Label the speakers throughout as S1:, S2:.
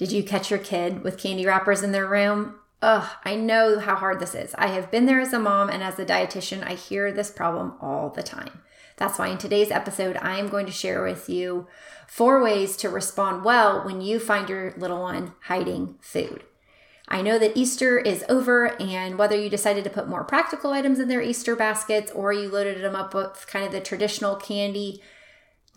S1: Did you catch your kid with candy wrappers in their room? Ugh, I know how hard this is. I have been there as a mom and as a dietitian, I hear this problem all the time. That's why in today's episode, I am going to share with you four ways to respond well when you find your little one hiding food. I know that Easter is over, and whether you decided to put more practical items in their Easter baskets or you loaded them up with kind of the traditional candy,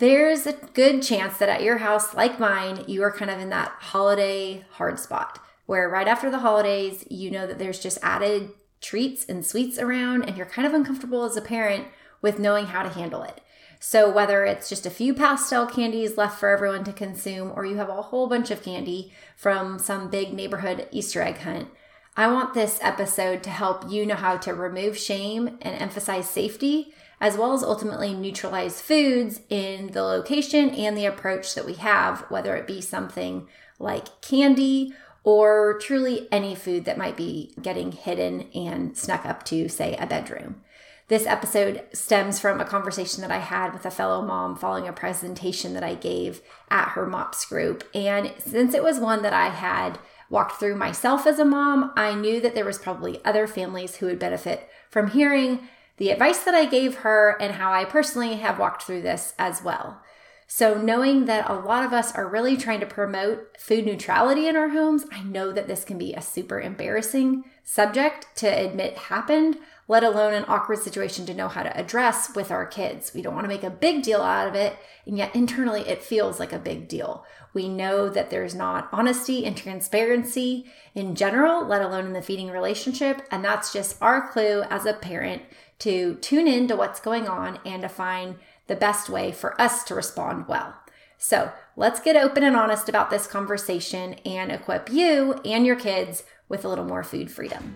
S1: there's a good chance that at your house, like mine, you are kind of in that holiday hard spot where right after the holidays, you know that there's just added treats and sweets around, and you're kind of uncomfortable as a parent with knowing how to handle it. So, whether it's just a few pastel candies left for everyone to consume, or you have a whole bunch of candy from some big neighborhood Easter egg hunt, I want this episode to help you know how to remove shame and emphasize safety as well as ultimately neutralize foods in the location and the approach that we have, whether it be something like candy or truly any food that might be getting hidden and snuck up to, say, a bedroom. This episode stems from a conversation that I had with a fellow mom following a presentation that I gave at her MOPS group. And since it was one that I had walked through myself as a mom, I knew that there was probably other families who would benefit from hearing the advice that I gave her and how I personally have walked through this as well. So, knowing that a lot of us are really trying to promote food neutrality in our homes, I know that this can be a super embarrassing subject to admit happened, let alone an awkward situation to know how to address with our kids. We don't want to make a big deal out of it, and yet internally it feels like a big deal. We know that there's not honesty and transparency in general, let alone in the feeding relationship, and that's just our clue as a parent to tune in to what's going on and to find the best way for us to respond well. So let's get open and honest about this conversation and equip you and your kids with a little more food freedom.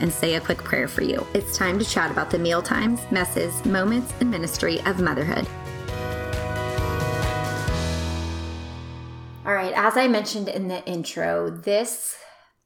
S1: and say a quick prayer for you. It's time to chat about the meal times, messes, moments, and ministry of motherhood. All right, as I mentioned in the intro, this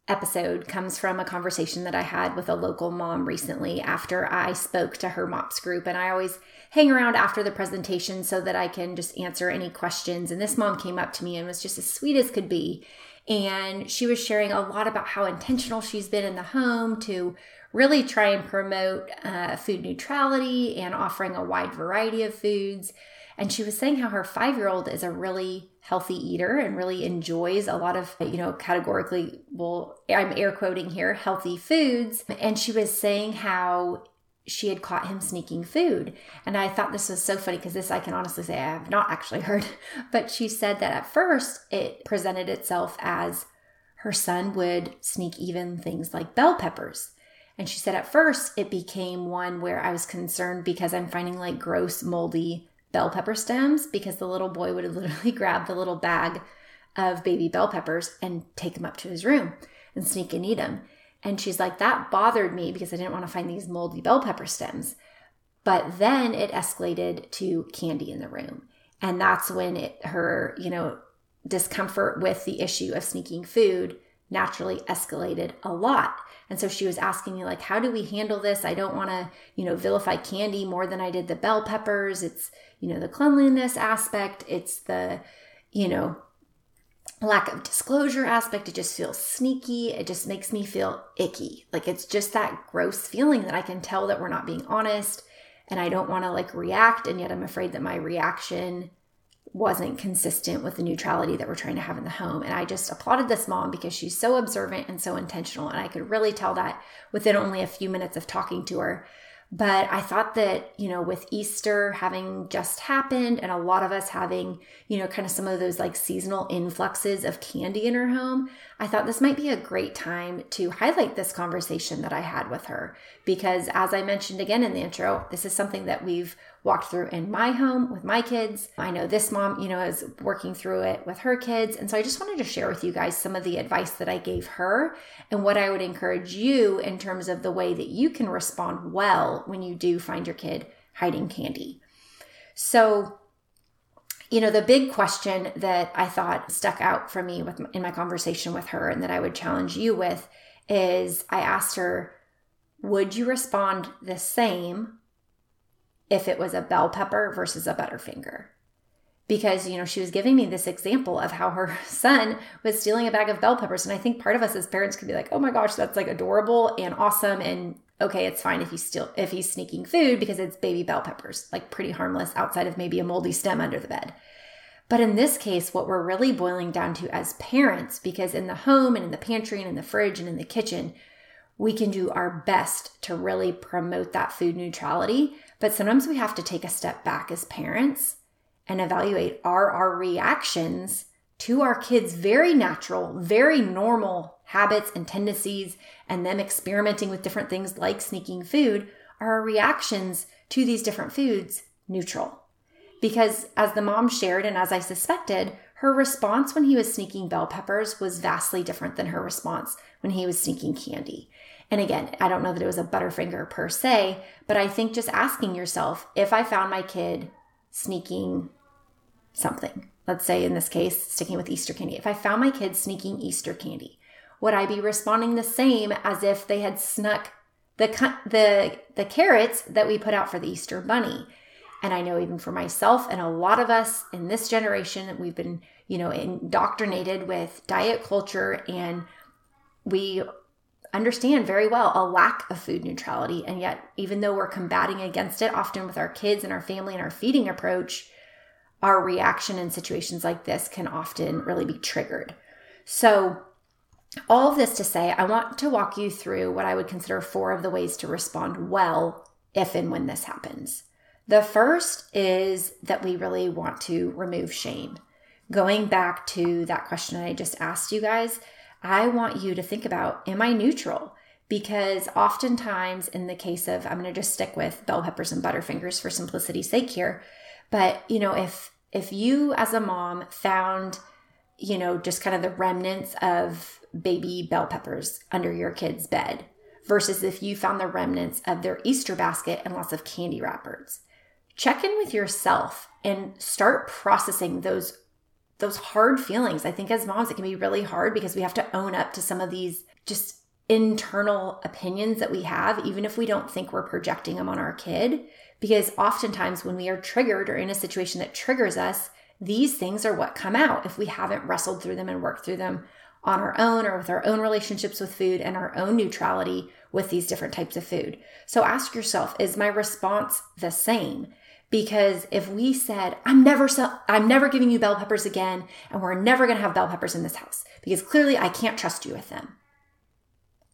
S1: episode comes from a conversation that I had with a local mom recently after I spoke to her MOPS group. And I always hang around after the presentation so that I can just answer any questions. And this mom came up to me and was just as sweet as could be and she was sharing a lot about how intentional she's been in the home to really try and promote uh, food neutrality and offering a wide variety of foods. And she was saying how her five year old is a really healthy eater and really enjoys a lot of, you know, categorically, well, I'm air quoting here, healthy foods. And she was saying how she had caught him sneaking food. And I thought this was so funny because this I can honestly say I have not actually heard. But she said that at first it presented itself as her son would sneak even things like bell peppers. And she said at first it became one where I was concerned because I'm finding like gross, moldy bell pepper stems because the little boy would literally grab the little bag of baby bell peppers and take them up to his room and sneak and eat them. And she's like, that bothered me because I didn't want to find these moldy bell pepper stems. But then it escalated to candy in the room. And that's when it, her, you know, discomfort with the issue of sneaking food naturally escalated a lot. And so she was asking me, like, how do we handle this? I don't want to, you know, vilify candy more than I did the bell peppers. It's, you know, the cleanliness aspect, it's the, you know, lack of disclosure aspect. It just feels sneaky. It just makes me feel icky. Like it's just that gross feeling that I can tell that we're not being honest and I don't want to like react. And yet I'm afraid that my reaction wasn't consistent with the neutrality that we're trying to have in the home. And I just applauded this mom because she's so observant and so intentional. And I could really tell that within only a few minutes of talking to her but I thought that, you know, with Easter having just happened and a lot of us having, you know, kind of some of those like seasonal influxes of candy in our home, I thought this might be a great time to highlight this conversation that I had with her. Because as I mentioned again in the intro, this is something that we've walked through in my home with my kids. I know this mom, you know, is working through it with her kids. And so I just wanted to share with you guys some of the advice that I gave her and what I would encourage you in terms of the way that you can respond well when you do find your kid hiding candy. So, you know, the big question that I thought stuck out for me with in my conversation with her and that I would challenge you with is I asked her, would you respond the same if it was a bell pepper versus a butterfinger? Because, you know, she was giving me this example of how her son was stealing a bag of bell peppers. And I think part of us as parents could be like, oh my gosh, that's like adorable and awesome. And okay, it's fine if he's still if he's sneaking food because it's baby bell peppers, like pretty harmless outside of maybe a moldy stem under the bed. But in this case, what we're really boiling down to as parents, because in the home and in the pantry and in the fridge and in the kitchen, we can do our best to really promote that food neutrality. But sometimes we have to take a step back as parents and evaluate are our reactions to our kids' very natural, very normal habits and tendencies, and them experimenting with different things like sneaking food, are our reactions to these different foods neutral? Because as the mom shared, and as I suspected, her response when he was sneaking bell peppers was vastly different than her response when he was sneaking candy. And again, I don't know that it was a Butterfinger per se, but I think just asking yourself if I found my kid sneaking something, let's say in this case, sticking with Easter candy, if I found my kid sneaking Easter candy, would I be responding the same as if they had snuck the the the carrots that we put out for the Easter bunny? And I know even for myself and a lot of us in this generation, we've been, you know, indoctrinated with diet culture and we understand very well a lack of food neutrality. And yet, even though we're combating against it, often with our kids and our family and our feeding approach, our reaction in situations like this can often really be triggered. So, all of this to say, I want to walk you through what I would consider four of the ways to respond well if and when this happens. The first is that we really want to remove shame. Going back to that question I just asked you guys, I want you to think about am I neutral? Because oftentimes, in the case of, I'm going to just stick with bell peppers and butterfingers for simplicity's sake here, but you know, if if you as a mom found, you know, just kind of the remnants of baby bell peppers under your kid's bed versus if you found the remnants of their Easter basket and lots of candy wrappers. Check in with yourself and start processing those those hard feelings. I think as moms, it can be really hard because we have to own up to some of these just internal opinions that we have, even if we don't think we're projecting them on our kid. Because oftentimes, when we are triggered or in a situation that triggers us, these things are what come out if we haven't wrestled through them and worked through them on our own or with our own relationships with food and our own neutrality with these different types of food. So ask yourself, is my response the same? Because if we said i'm never i'm never giving you bell peppers again and we're never going to have bell peppers in this house because clearly i can't trust you with them.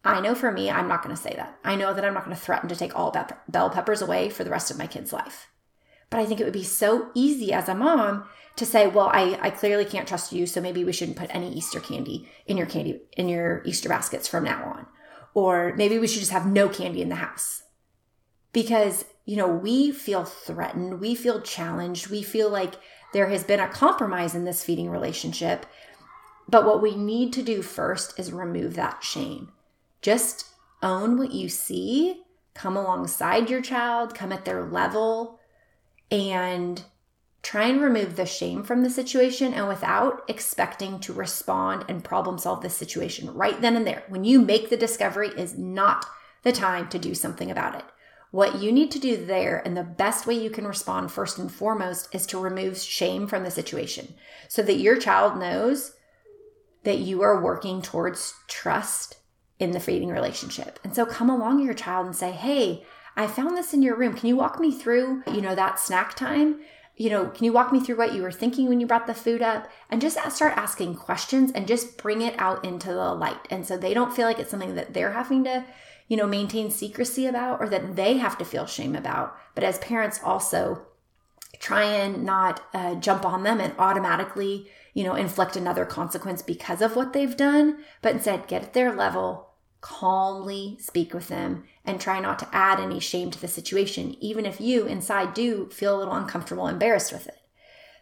S1: I know for me i'm not going to say that. I know that i'm not going to threaten to take all bell peppers away for the rest of my kid's life. But i think it would be so easy as a mom to say well i, I clearly can't trust you so maybe we shouldn't put any easter candy in your candy in your easter baskets from now on. Or maybe we should just have no candy in the house. Because you know, we feel threatened, we feel challenged, we feel like there has been a compromise in this feeding relationship. But what we need to do first is remove that shame. Just own what you see, come alongside your child, come at their level, and try and remove the shame from the situation and without expecting to respond and problem solve the situation right then and there. When you make the discovery is not the time to do something about it. What you need to do there, and the best way you can respond first and foremost, is to remove shame from the situation so that your child knows that you are working towards trust in the feeding relationship. And so come along your child and say, Hey, I found this in your room. Can you walk me through, you know, that snack time? You know, can you walk me through what you were thinking when you brought the food up? And just start asking questions and just bring it out into the light. And so they don't feel like it's something that they're having to you know, maintain secrecy about or that they have to feel shame about. But as parents, also try and not uh, jump on them and automatically, you know, inflict another consequence because of what they've done, but instead get at their level, calmly speak with them and try not to add any shame to the situation, even if you inside do feel a little uncomfortable, embarrassed with it.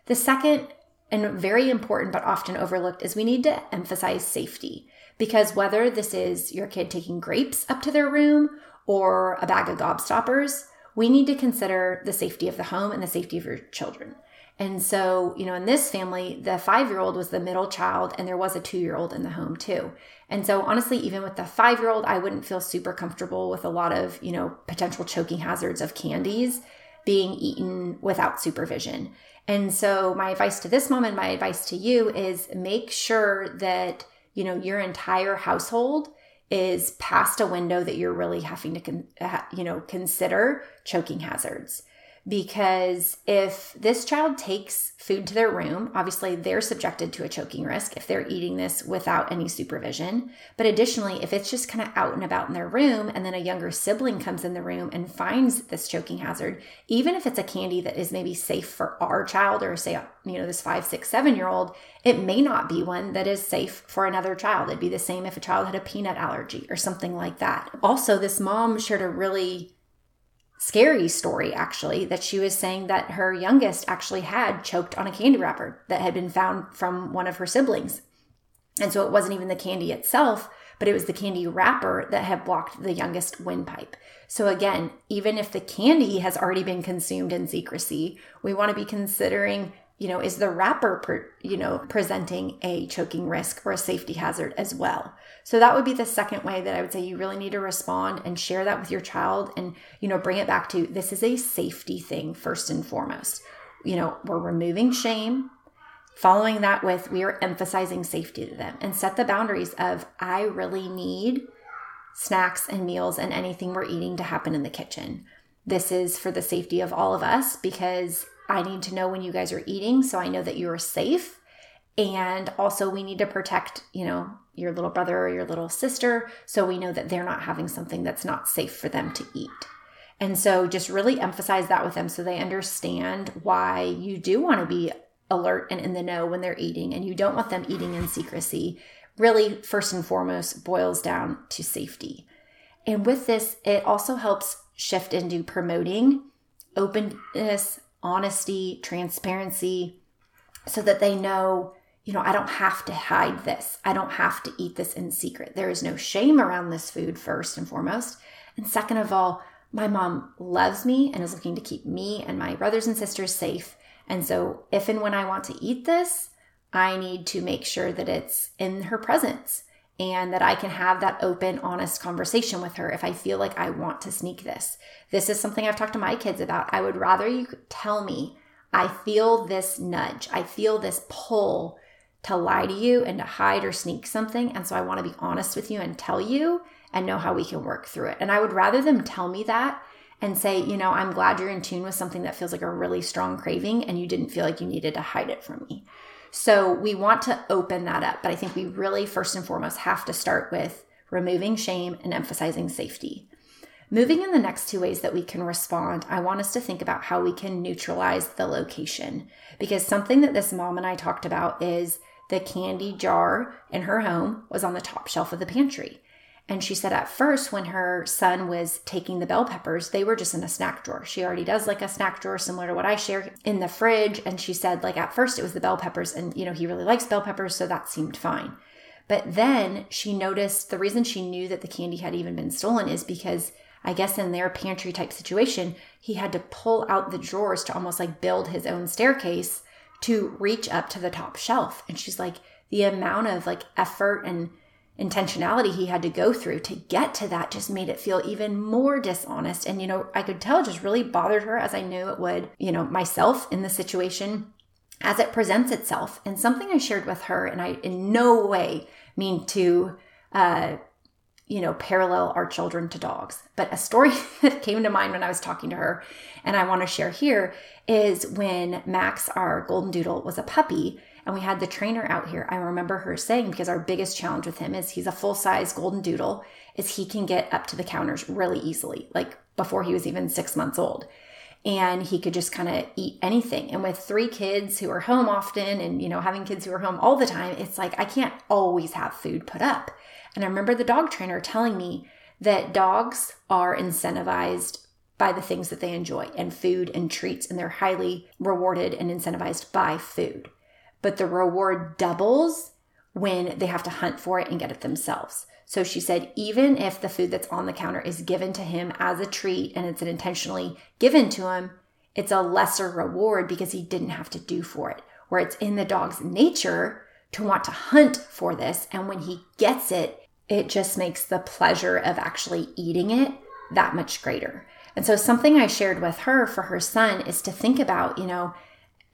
S1: The second and very important but often overlooked is we need to emphasize safety because whether this is your kid taking grapes up to their room or a bag of gobstoppers, we need to consider the safety of the home and the safety of your children. And so, you know, in this family, the five year old was the middle child, and there was a two year old in the home too. And so, honestly, even with the five year old, I wouldn't feel super comfortable with a lot of, you know, potential choking hazards of candies being eaten without supervision. And so, my advice to this mom and my advice to you is make sure that, you know, your entire household is past a window that you're really having to, con- uh, you know, consider choking hazards because if this child takes food to their room, obviously they're subjected to a choking risk if they're eating this without any supervision. But additionally, if it's just kind of out and about in their room and then a younger sibling comes in the room and finds this choking hazard, even if it's a candy that is maybe safe for our child or say, you know, this five, six, seven year old, it may not be one that is safe for another child. It'd be the same if a child had a peanut allergy or something like that. Also, this mom shared a really scary story actually that she was saying that her youngest actually had choked on a candy wrapper that had been found from one of her siblings. And so it wasn't even the candy itself, but it was the candy wrapper that had blocked the youngest windpipe. So again, even if the candy has already been consumed in secrecy, we want to be considering you know, is the wrapper, per, you know, presenting a choking risk or a safety hazard as well? So that would be the second way that I would say you really need to respond and share that with your child and, you know, bring it back to this is a safety thing first and foremost. You know, we're removing shame. Following that with, we are emphasizing safety to them and set the boundaries of, I really need snacks and meals and anything we're eating to happen in the kitchen. This is for the safety of all of us because I need to know when you guys are eating so I know that you're safe. And also, we need to protect, you know, your little brother or your little sister so we know that they're not having something that's not safe for them to eat. And so, just really emphasize that with them so they understand why you do want to be alert and in the know when they're eating and you don't want them eating in secrecy. Really, first and foremost, boils down to safety. And with this, it also helps shift into promoting openness, honesty, transparency, so that they know, you know, I don't have to hide this. I don't have to eat this in secret. There is no shame around this food, first and foremost. And second of all, my mom loves me and is looking to keep me and my brothers and sisters safe. And so, if and when I want to eat this, I need to make sure that it's in her presence and that I can have that open, honest conversation with her if I feel like I want to sneak this. This is something I've talked to my kids about. I would rather you tell me, I feel this nudge, I feel this pull to lie to you and to hide or sneak something. And so I want to be honest with you and tell you and know how we can work through it. And I would rather them tell me that and say, you know, I'm glad you're in tune with something that feels like a really strong craving and you didn't feel like you needed to hide it from me. So we want to open that up, but I think we really first and foremost have to start with removing shame and emphasizing safety. Moving in the next two ways that we can respond, I want us to think about how we can neutralize the location. Because something that this mom and I talked about is the candy jar in her home was on the top shelf of the pantry. And she said at first, when her son was taking the bell peppers, they were just in a snack drawer. She already does like a snack drawer similar to what I share in the fridge. And she said, like, at first it was the bell peppers, and, you know, he really likes bell peppers, so that seemed fine. But then she noticed the reason she knew that the candy had even been stolen is because I guess in their pantry type situation, he had to pull out the drawers to almost like build his own staircase to reach up to the top shelf. And she's like, the amount of like effort and intentionality he had to go through to get to that just made it feel even more dishonest. And, you know, I could tell just really bothered her as I knew it would, you know, myself in the situation as it presents itself. And something I shared with her, and I in no way mean to, uh, you know, parallel our children to dogs. But a story that came to mind when I was talking to her, and I want to share here, is when Max, our golden doodle, was a puppy and we had the trainer out here. I remember her saying, because our biggest challenge with him is he's a full size golden doodle, is he can get up to the counters really easily, like before he was even six months old. and he could just kind of eat anything. And with three kids who are home often and, you know, having kids who are home all the time, it's like I can't always have food put up. And I remember the dog trainer telling me that dogs are incentivized by the things that they enjoy and food and treats, and they're highly rewarded and incentivized by food. But the reward doubles when they have to hunt for it and get it themselves. So she said, even if the food that's on the counter is given to him as a treat and it's intentionally given to him, it's a lesser reward because he didn't have to do for it. Where it's in the dog's nature to want to hunt for this. And when he gets it, it just makes the pleasure of actually eating it that much greater. And so, something I shared with her for her son is to think about, you know,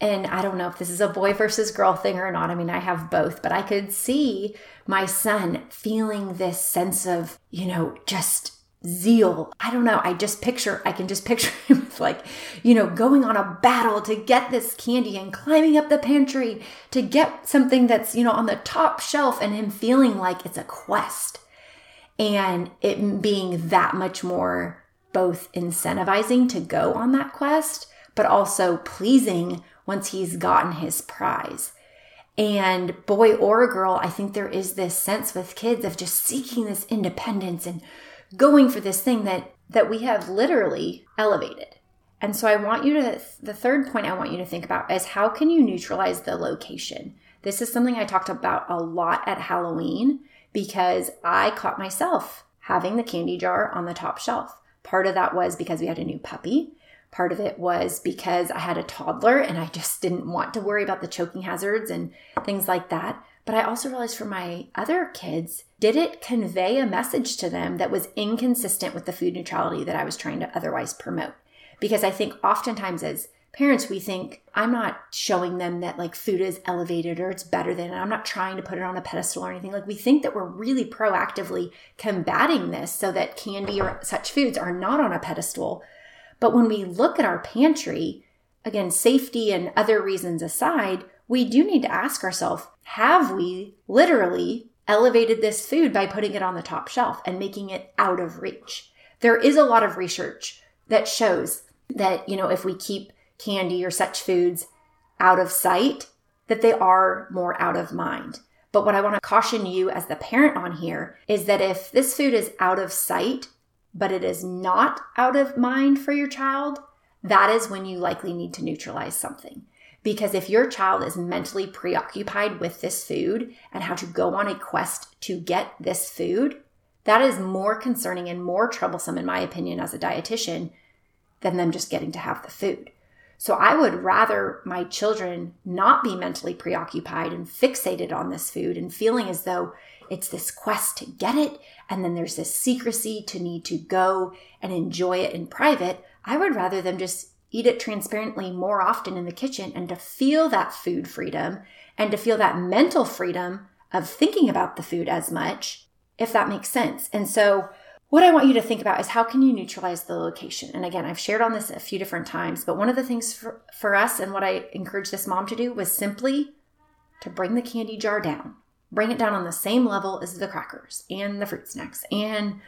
S1: and I don't know if this is a boy versus girl thing or not. I mean, I have both, but I could see my son feeling this sense of, you know, just zeal. I don't know. I just picture, I can just picture him like, you know, going on a battle to get this candy and climbing up the pantry to get something that's, you know, on the top shelf and him feeling like it's a quest and it being that much more both incentivizing to go on that quest, but also pleasing once he's gotten his prize. And boy or girl, I think there is this sense with kids of just seeking this independence and going for this thing that that we have literally elevated. And so I want you to the third point I want you to think about is how can you neutralize the location? This is something I talked about a lot at Halloween because I caught myself having the candy jar on the top shelf. Part of that was because we had a new puppy. Part of it was because I had a toddler and I just didn't want to worry about the choking hazards and things like that. But I also realized for my other kids, did it convey a message to them that was inconsistent with the food neutrality that I was trying to otherwise promote? Because I think oftentimes as parents, we think I'm not showing them that like food is elevated or it's better than, I'm not trying to put it on a pedestal or anything. Like we think that we're really proactively combating this so that candy or such foods are not on a pedestal but when we look at our pantry, again, safety and other reasons aside, we do need to ask ourselves have we literally elevated this food by putting it on the top shelf and making it out of reach? There is a lot of research that shows that, you know, if we keep candy or such foods out of sight, that they are more out of mind. But what I want to caution you as the parent on here is that if this food is out of sight, but it is not out of mind for your child, that is when you likely need to neutralize something. Because if your child is mentally preoccupied with this food and how to go on a quest to get this food, that is more concerning and more troublesome, in my opinion, as a dietitian, than them just getting to have the food. So I would rather my children not be mentally preoccupied and fixated on this food and feeling as though it's this quest to get it, and then there's this secrecy to need to go and enjoy it in private. I would rather them just eat it transparently more often in the kitchen and to feel that food freedom and to feel that mental freedom of thinking about the food as much, if that makes sense. And so, what I want you to think about is how can you neutralize the location? And again, I've shared on this a few different times, but one of the things for, for us and what I encourage this mom to do was simply to bring the candy jar down bring it down on the same level as the crackers and the fruit snacks and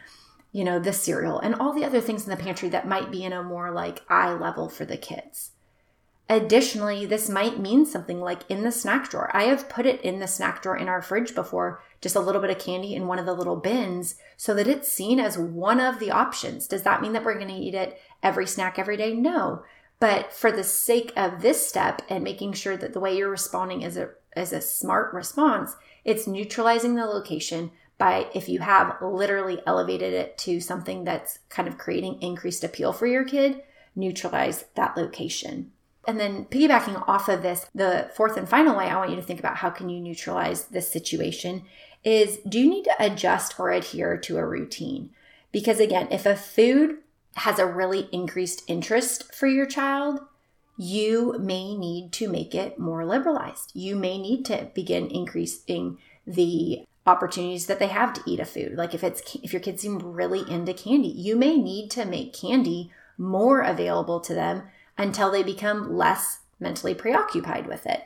S1: you know the cereal and all the other things in the pantry that might be in a more like eye level for the kids additionally this might mean something like in the snack drawer. I have put it in the snack drawer in our fridge before just a little bit of candy in one of the little bins so that it's seen as one of the options. Does that mean that we're going to eat it every snack every day? No. But for the sake of this step and making sure that the way you're responding is a is a smart response it's neutralizing the location by if you have literally elevated it to something that's kind of creating increased appeal for your kid, neutralize that location. And then piggybacking off of this, the fourth and final way I want you to think about how can you neutralize this situation is do you need to adjust or adhere to a routine? Because again, if a food has a really increased interest for your child, you may need to make it more liberalized. You may need to begin increasing the opportunities that they have to eat a food. Like if it's if your kids seem really into candy, you may need to make candy more available to them until they become less mentally preoccupied with it.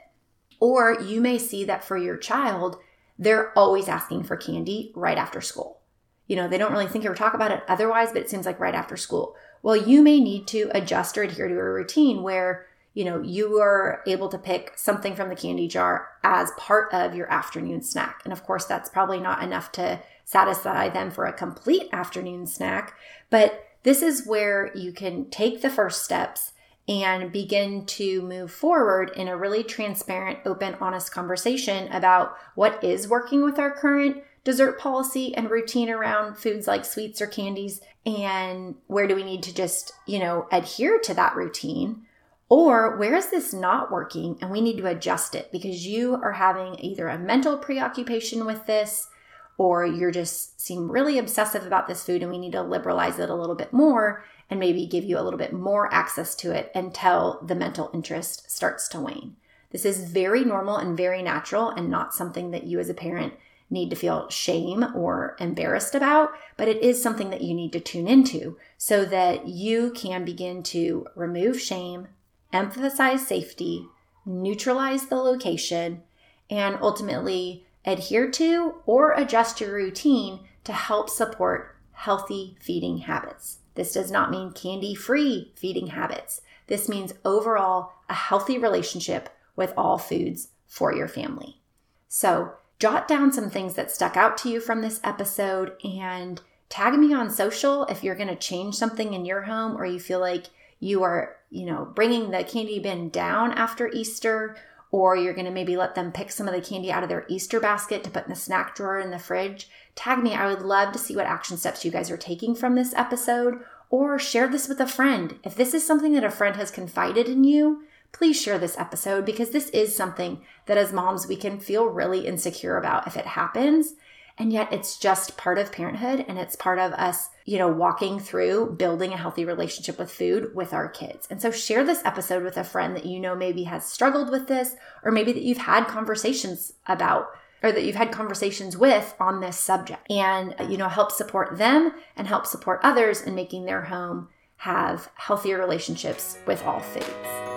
S1: Or you may see that for your child, they're always asking for candy right after school. you know, they don't really think or talk about it otherwise, but it seems like right after school. Well, you may need to adjust or adhere to a routine where, you know, you are able to pick something from the candy jar as part of your afternoon snack. And of course, that's probably not enough to satisfy them for a complete afternoon snack, but this is where you can take the first steps and begin to move forward in a really transparent, open, honest conversation about what is working with our current dessert policy and routine around foods like sweets or candies and where do we need to just, you know, adhere to that routine? Or where is this not working and we need to adjust it? Because you are having either a mental preoccupation with this or you're just seem really obsessive about this food and we need to liberalize it a little bit more and maybe give you a little bit more access to it until the mental interest starts to wane. This is very normal and very natural and not something that you as a parent need to feel shame or embarrassed about, but it is something that you need to tune into so that you can begin to remove shame, emphasize safety, neutralize the location, and ultimately adhere to or adjust your routine to help support healthy feeding habits. This does not mean candy free feeding habits. This means overall a healthy relationship with all foods for your family. So, jot down some things that stuck out to you from this episode and tag me on social if you're going to change something in your home or you feel like you are, you know, bringing the candy bin down after Easter or you're going to maybe let them pick some of the candy out of their Easter basket to put in the snack drawer in the fridge, tag me. I would love to see what action steps you guys are taking from this episode or share this with a friend. If this is something that a friend has confided in you, please share this episode because this is something that as moms we can feel really insecure about if it happens. And yet it's just part of parenthood and it's part of us, you know, walking through building a healthy relationship with food with our kids. And so share this episode with a friend that you know maybe has struggled with this or maybe that you've had conversations about or that you've had conversations with on this subject and you know help support them and help support others in making their home have healthier relationships with all foods.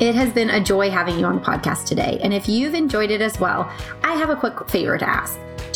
S1: It has been a joy having you on the podcast today. And if you've enjoyed it as well, I have a quick favor to ask.